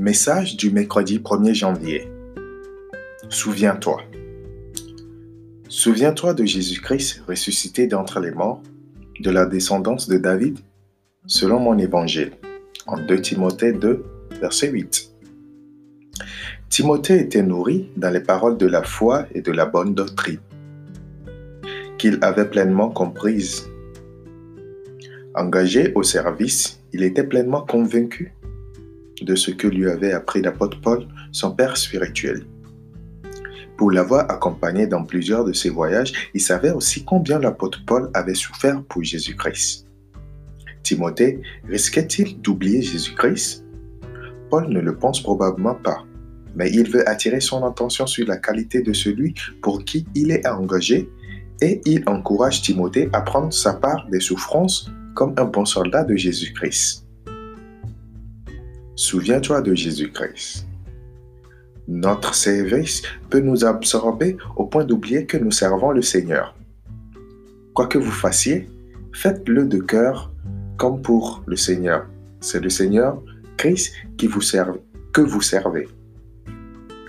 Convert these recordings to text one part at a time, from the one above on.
Message du mercredi 1er janvier. Souviens-toi. Souviens-toi de Jésus-Christ ressuscité d'entre les morts, de la descendance de David, selon mon évangile, en 2 Timothée 2, verset 8. Timothée était nourri dans les paroles de la foi et de la bonne doctrine, qu'il avait pleinement comprises. Engagé au service, il était pleinement convaincu de ce que lui avait appris l'apôtre Paul, son père spirituel. Pour l'avoir accompagné dans plusieurs de ses voyages, il savait aussi combien l'apôtre Paul avait souffert pour Jésus-Christ. Timothée risquait-il d'oublier Jésus-Christ? Paul ne le pense probablement pas, mais il veut attirer son attention sur la qualité de celui pour qui il est engagé et il encourage Timothée à prendre sa part des souffrances comme un bon soldat de Jésus-Christ. Souviens-toi de Jésus-Christ. Notre service peut nous absorber au point d'oublier que nous servons le Seigneur. Quoi que vous fassiez, faites-le de cœur comme pour le Seigneur. C'est le Seigneur Christ qui vous serve, que vous servez.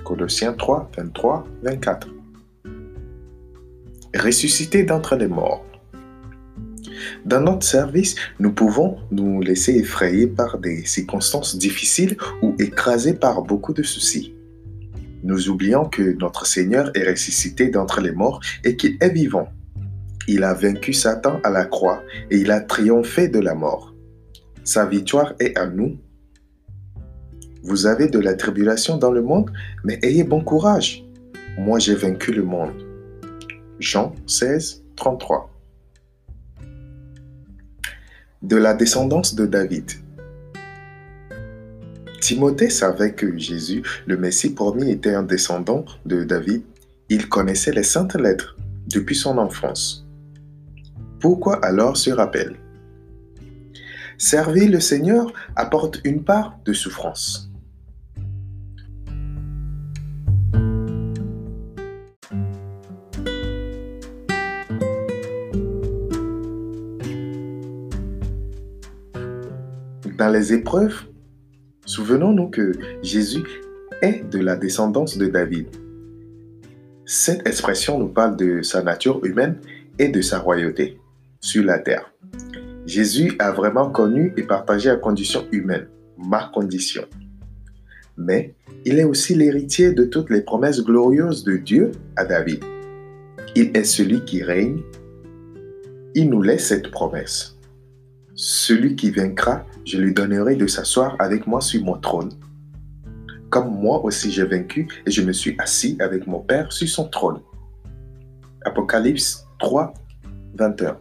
Colossiens 3, 23, 24. Ressuscité d'entre les morts. Dans notre service, nous pouvons nous laisser effrayer par des circonstances difficiles ou écrasés par beaucoup de soucis. Nous oublions que notre Seigneur est ressuscité d'entre les morts et qu'il est vivant. Il a vaincu Satan à la croix et il a triomphé de la mort. Sa victoire est à nous. Vous avez de la tribulation dans le monde, mais ayez bon courage. Moi j'ai vaincu le monde. Jean 16, 33 de la descendance de David. Timothée savait que Jésus, le Messie promis, était un descendant de David. Il connaissait les saintes lettres depuis son enfance. Pourquoi alors ce rappel Servir le Seigneur apporte une part de souffrance. Dans les épreuves, souvenons-nous que Jésus est de la descendance de David. Cette expression nous parle de sa nature humaine et de sa royauté sur la terre. Jésus a vraiment connu et partagé la condition humaine, ma condition. Mais il est aussi l'héritier de toutes les promesses glorieuses de Dieu à David. Il est celui qui règne. Il nous laisse cette promesse. Celui qui vaincra, je lui donnerai de s'asseoir avec moi sur mon trône. Comme moi aussi j'ai vaincu et je me suis assis avec mon Père sur son trône. Apocalypse 3, 21.